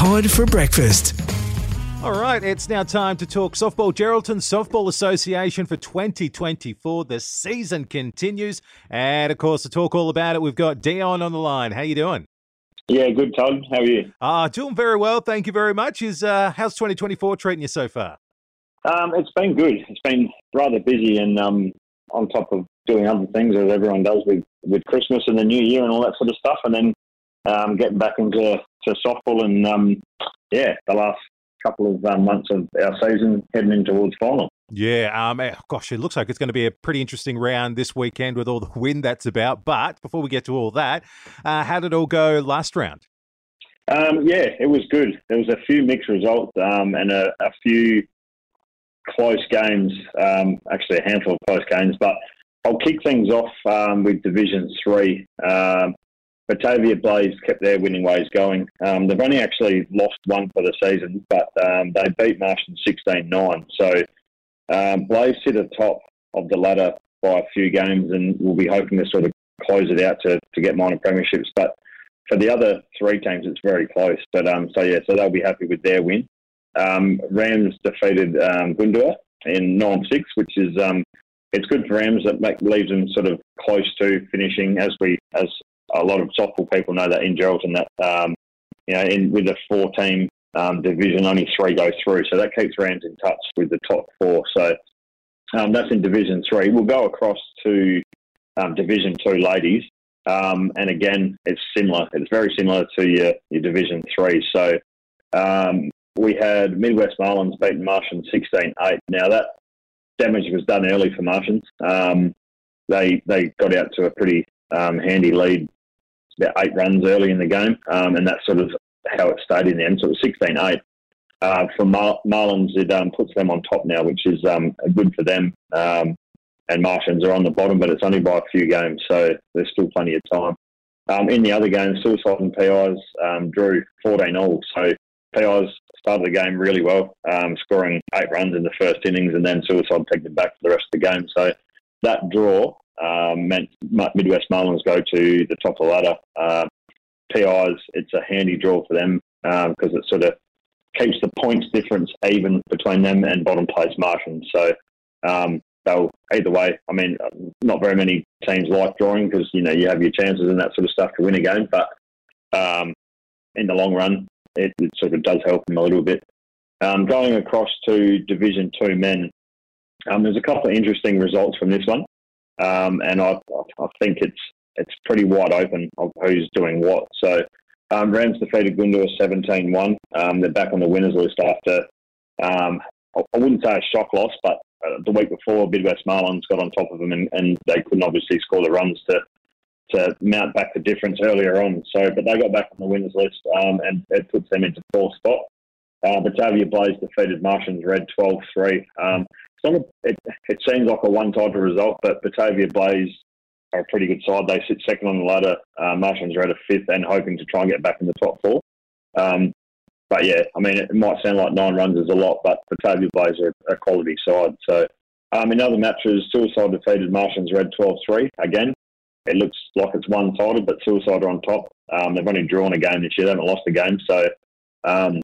Todd for breakfast. All right, it's now time to talk softball. Geraldton Softball Association for 2024. The season continues, and of course, to talk all about it, we've got Dion on the line. How you doing? Yeah, good, Todd. How are you? Ah, doing very well. Thank you very much. Is uh, how's 2024 treating you so far? Um, it's been good. It's been rather busy, and um, on top of doing other things as everyone does with with Christmas and the New Year and all that sort of stuff, and then um, getting back into to softball and um, yeah, the last couple of um, months of our season heading in towards final. Yeah, um, eh, gosh, it looks like it's going to be a pretty interesting round this weekend with all the wind that's about. But before we get to all that, uh, how did it all go last round? Um, yeah, it was good. There was a few mixed results um, and a, a, few close games. Um, actually, a handful of close games. But I'll kick things off um, with Division Three. Um, Batavia Blaze kept their winning ways going. Um, they've only actually lost one for the season, but um, they beat Marshall 16-9. So um, Blaze sit at the top of the ladder by a few games, and we'll be hoping to sort of close it out to, to get minor premierships. But for the other three teams, it's very close. But um, so yeah, so they'll be happy with their win. Um, Rams defeated um, Goondiwal in nine six, which is um, it's good for Rams. That leaves them sort of close to finishing, as we as a lot of softball people know that in Geraldton that um, you know in with a four team um, division only three go through, so that keeps Rams in touch with the top four. So um, that's in Division Three. We'll go across to um, Division Two ladies, um, and again it's similar. It's very similar to your your Division Three. So um, we had Midwest Marlins beating Martians 16-8. Now that damage was done early for Martians. They they got out to a pretty um, handy lead about eight runs early in the game, um, and that's sort of how it stayed in the end. So it was 16 8. Uh, for Mar- Marlins, it um, puts them on top now, which is um, good for them. Um, and Martians are on the bottom, but it's only by a few games, so there's still plenty of time. Um, in the other game, Suicide and PIs um, drew 14 all. So PIs started the game really well, scoring eight runs in the first innings, and then Suicide picked it back for the rest of the game. So that draw um, meant Midwest Marlins go to the top of the ladder. Uh, PIs, it's a handy draw for them because um, it sort of keeps the points difference even between them and bottom place Martians. So um, they'll either way. I mean, not very many teams like drawing because you know you have your chances and that sort of stuff to win a game, but um, in the long run, it, it, sort of does help them a little bit. Um, going across to Division Two men, um, there's a couple of interesting results from this one. Um, and I, I think it's it's pretty wide open of who's doing what. So um, Rams defeated Goondiwal 17-1. Um, they're back on the winners list after, um, I wouldn't say a shock loss, but uh, the week before, Midwest Marlins got on top of them and, and, they couldn't obviously score the runs to to mount back the difference earlier on. So, but they got back on the winners list um, and it puts them into fourth spot. Uh, Batavia Blaze defeated Martians Red 12-3. It, it seems like a one-sided result, but Batavia Blaze are a pretty good side. They sit second on the ladder. Uh, Martians are at a fifth and hoping to try and get back in the top four. Um, but yeah, I mean, it might sound like nine runs is a lot, but Batavia Blaze are a quality side. So um, in other matches, Suicide defeated Martians Red 12-3. Again, it looks like it's one-sided, but Suicide are on top. Um, they've only drawn a game this year. They haven't lost a game. So um,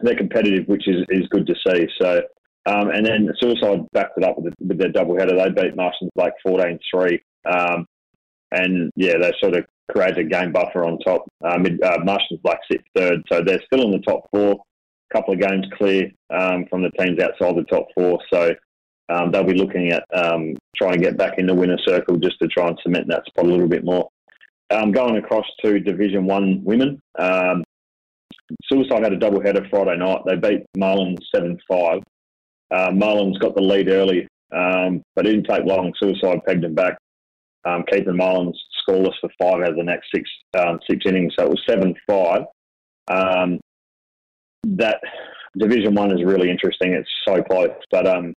they're competitive, which is, is good to see. So um, and then Suicide backed it up with, the, with their double header. They beat Martians Blake 14 3. Um, and yeah, they sort of created a game buffer on top. Uh, mid, uh, Blake sit third. So they're still in the top four. A couple of games clear um, from the teams outside the top four. So um, they'll be looking at um, trying to get back in the winner circle just to try and cement that spot a little bit more. Um, going across to Division One women, Suicide had a double header Friday night. They beat Marlins 7 5. Uh, Marlins got the lead early, um, but it didn't take long. Suicide pegged him back, um, keeping Marlins scoreless for five out of the next six um, six innings. So it was seven five. Um, that Division One is really interesting. It's so close, but um,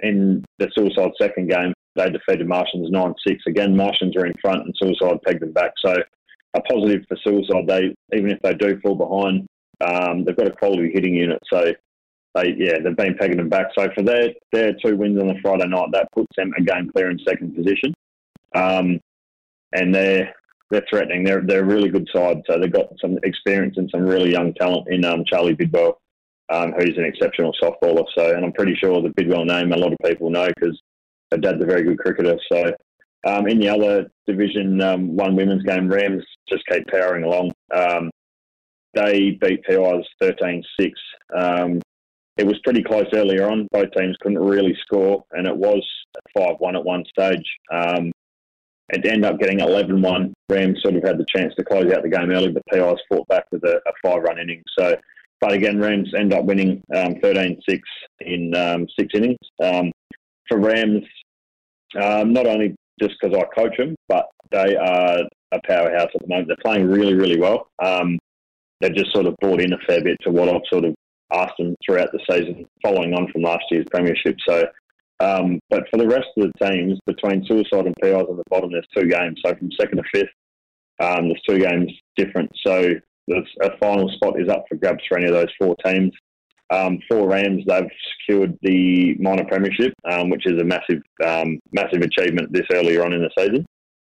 in the Suicide second game, they defeated Martians nine six. Again, Martians are in front, and Suicide pegged them back. So a positive for Suicide. They even if they do fall behind, um, they've got a quality hitting unit. So they yeah they've been pegging them back. So for their their two wins on the Friday night, that puts them a game clear in second position. Um, and they're they're threatening. They're they're a really good side. So they've got some experience and some really young talent in um, Charlie Bidwell, um, who's an exceptional softballer. So, and I'm pretty sure the Bidwell name a lot of people know because her dad's a very good cricketer. So, um, in the other division, um, one women's game, Rams just keep powering along. Um, they beat PIs 13-6. Um, it was pretty close earlier on. Both teams couldn't really score, and it was 5-1 at one stage. Um, it ended up getting 11-1. Rams sort of had the chance to close out the game early, but PIs fought back with a, a five-run inning. So, but again, Rams end up winning um, 13-6 in um, six innings. Um, for Rams, um, not only just because I coach them, but they are a powerhouse at the moment. They're playing really, really well. Um, they've just sort of bought in a fair bit to what I've sort of them throughout the season, following on from last year's premiership. So, um, but for the rest of the teams, between Suicide and PIs on the bottom, there's two games. So from second to fifth, um, there's two games different. So a final spot is up for grabs for any of those four teams. Um, for Rams, they've secured the minor premiership, um, which is a massive, um, massive achievement this earlier on in the season.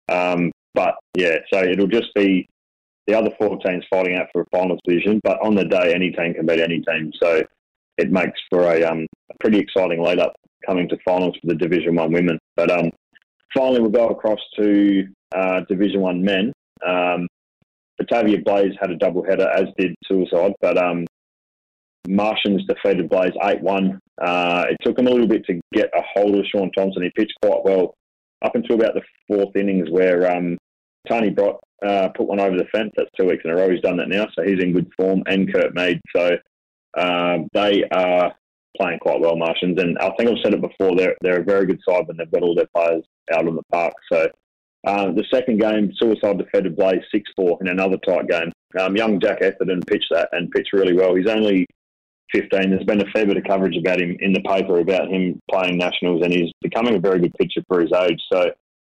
Um, but yeah, so it'll just be the other four teams fighting out for a finals position. But on the day, any team can beat any team, so it makes for a, um, a pretty exciting lead up coming to finals for the Division One women. But um, finally, we'll go across to uh, Division One men. Um, Batavia Blaze had a double header, as did Suicide, but um, Martians defeated Blaze 8 1. Uh, it took him a little bit to get a hold of Sean Thompson. He pitched quite well up until about the fourth innings, where um, Tony Brott uh, put one over the fence. That's two weeks in a row. He's done that now, so he's in good form. And Kurt Mead, so uh, they are playing quite well, Martians. And I think I've said it before. They're they're a very good side when they've got all their players out on the park. So uh, the second game, Suicide defeated Blaze six four in another tight game. Um, young Jack Etherton pitched that and pitched really well. He's only 15. There's been a fair bit of coverage about him in the paper about him playing nationals, and he's becoming a very good pitcher for his age. So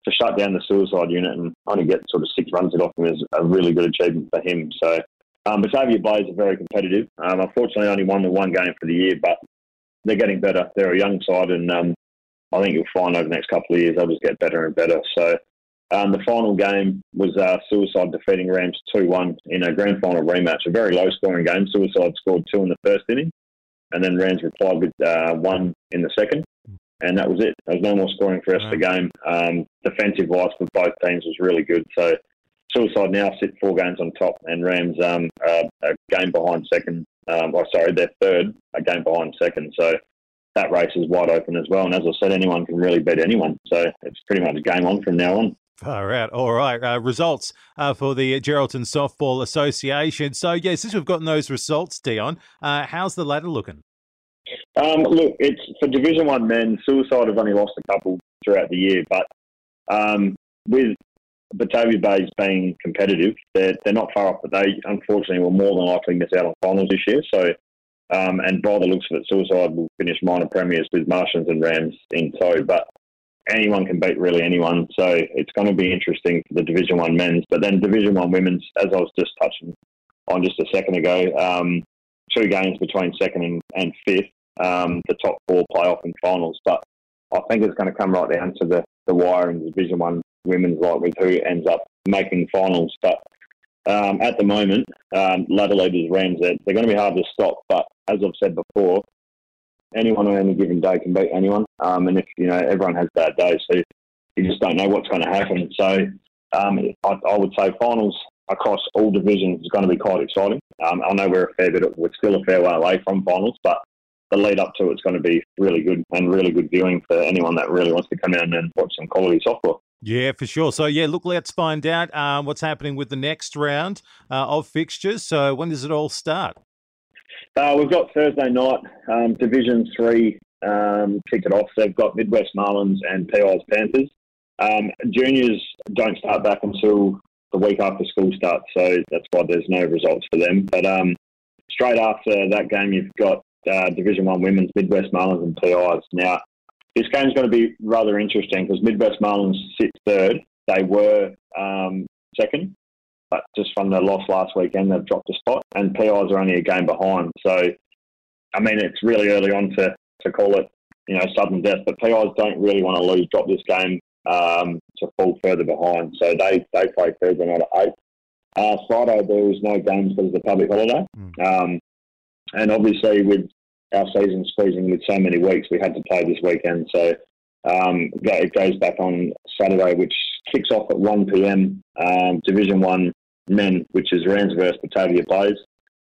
to shut down the suicide unit and only get sort of six runs it off him is a really good achievement for him. So um, Batavia Blaze are very competitive. Um, unfortunately, only won the one game for the year, but they're getting better. They're a young side, and um, I think you'll find over the next couple of years they'll just get better and better. So um, the final game was uh, Suicide defeating Rams 2 1 in a grand final rematch, a very low scoring game. Suicide scored two in the first inning, and then Rams replied with uh, one in the second, and that was it. There was no more scoring for the rest of the game. Um, defensive wise for both teams was really good. So Suicide now sit four games on top, and Rams um, uh, a game behind second. Um, oh, sorry, they're third, a game behind second. So that race is wide open as well. And as I said, anyone can really beat anyone. So it's pretty much game on from now on. All right, all right. Uh, results uh, for the Geraldton Softball Association. So, yeah, since we've gotten those results, Dion, uh, how's the ladder looking? Um, look, it's for Division One men. Suicide have only lost a couple throughout the year, but um, with Batavia Blaze being competitive, they're, they're not far off, but they unfortunately will more than likely miss out on finals this year. So, um, and by the looks of it, Suicide will finish minor premiers with Martians and Rams in tow. But anyone can beat really anyone. So it's going to be interesting for the Division One men's, but then Division One women's, as I was just touching on just a second ago, um, two games between second and, and fifth, um, the top four playoff and finals. But I think it's going to come right down to the, the wire in Division One women's, like with who ends up making finals. But um, at the moment, um, ladder leaders Rams, they're, they're going to be hard to stop. But as I've said before, anyone on any given day can beat anyone. Um, and if you know everyone has bad days, so you just don't know what's going to happen. So um, I, I, would say finals across all divisions is going to be quite exciting. Um, I know we're a fair bit, of, we're still a fair way away from finals, but the lead up to it's going to be really good and really good viewing for anyone that really wants to come out and watch some quality softball. Yeah, for sure. So, yeah, look, let's find out um, what's happening with the next round uh, of fixtures. So, when does it all start? Uh, we've got Thursday night, um, Division 3 um, kicked it off. They've got Midwest Marlins and PIs Panthers. Um, juniors don't start back until the week after school starts, so that's why there's no results for them. But um, straight after that game, you've got uh, Division 1 Women's, Midwest Marlins and PIs. Now, this game's going to be rather interesting because Midwest Marlins sit third. They were um, second but just from the loss last weekend, they've dropped a spot, and PIs are only a game behind. So, I mean, it's really early on to, to call it, you know, sudden death, but PIs don't really want to lose, drop this game um, to fall further behind. So they, they play Thursday night at 8. Uh, Friday, there is no games because of the public holiday. Mm. Um, and obviously, with our season squeezing with so many weeks, we had to play this weekend. So um, it goes back on Saturday, which kicks off at 1 p.m. Um, Division 1 men, which is Rams versus Batavia Blaze.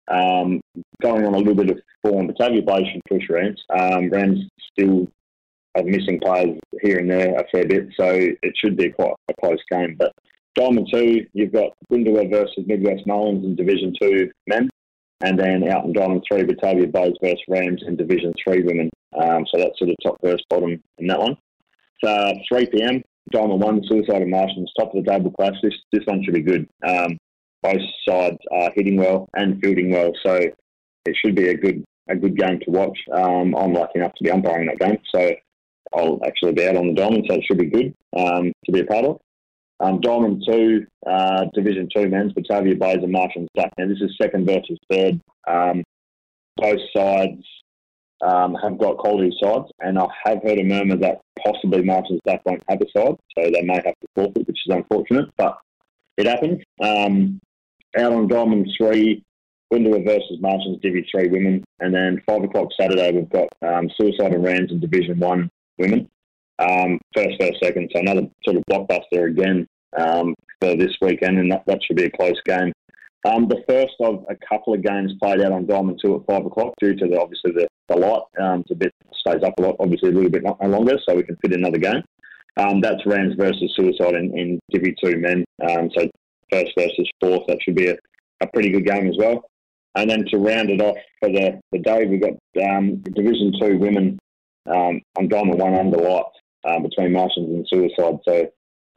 Um, going on a little bit of form, Batavia Blaze should push Rams. Um, Rams still are missing players here and there a fair bit, so it should be quite a close game. But Diamond 2, you've got Gwindua versus Midwest Marlins in Division 2 men, and then out in Diamond 3, Batavia Blaze versus Rams in Division 3 women. Um, so that's sort of top versus bottom in that one. So 3 p.m., Diamond 1, Suicide and Martians, top of the table clash. This, this one should be good. Um, both sides are hitting well and fielding well, so it should be a good a good game to watch. Um, I'm lucky enough to be umpiring that game, so I'll actually be out on the diamond, so it should be good um, to be a part of. Um, diamond two, uh, Division two men's, Batavia Blaze and Martians Duck. Now this is second versus third. Um, both sides um, have got quality sides, and I have heard a murmur that possibly Martians Duck won't have a side, so they may have to forfeit, which is unfortunate, but it happens. Um, out on Diamond 3, Gwindua versus Martians Divi 3 women. And then 5 o'clock Saturday, we've got um, Suicide and Rams in Division 1 women. Um, first, first, second. So another sort of blockbuster again um, for this weekend, and that, that should be a close game. Um, the first of a couple of games played out on Diamond 2 at 5 o'clock due to the, obviously the, the light. Um, it's a bit, stays up a lot, obviously a little bit longer, so we can fit another game. Um, that's Rams versus Suicide in, in Divi 2 men. Um, so first versus fourth. That should be a, a pretty good game as well. And then to round it off for the, the day, we've got um, Division 2 women um, on Diamond 1 under light uh, between Martians and Suicide. So,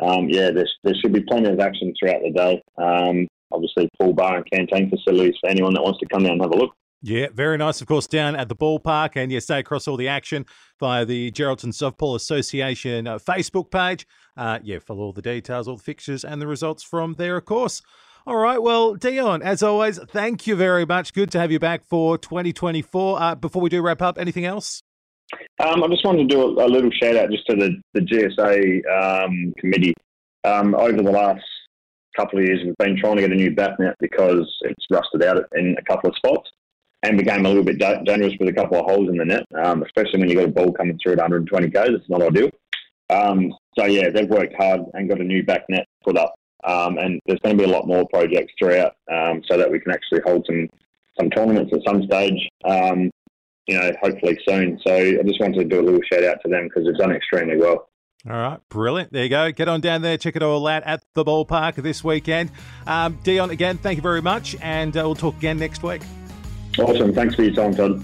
um, yeah, there, there should be plenty of action throughout the day. Um, obviously, pool, bar and canteen facilities for anyone that wants to come down and have a look. Yeah, very nice, of course, down at the ballpark. And you stay across all the action via the Geraldton Softball Association uh, Facebook page. Uh, yeah, follow all the details, all the fixtures, and the results from there, of course. All right, well, Dion, as always, thank you very much. Good to have you back for 2024. Uh, before we do wrap up, anything else? Um, I just wanted to do a, a, little shout out just to the, the GSA um, committee. Um, over the last couple of years, we've been trying to get a new bat net because it's rusted out in a couple of spots and became a little bit dangerous with a couple of holes in the net, um, especially when you've got a ball coming through at 120 k's. It's not ideal. Um, so yeah, they've worked hard and got a new back net put up, um, and there's going to be a lot more projects throughout, so that we can actually hold some some tournaments at some stage. You know, hopefully soon. So I just wanted to do a little shout out to them because they've done extremely well. All right, brilliant. There you go. Get on down there, check it all out at the ballpark this weekend. Um, Dion, again, thank you very much, and uh, we'll talk again next week. Awesome. Thanks for your time, Todd.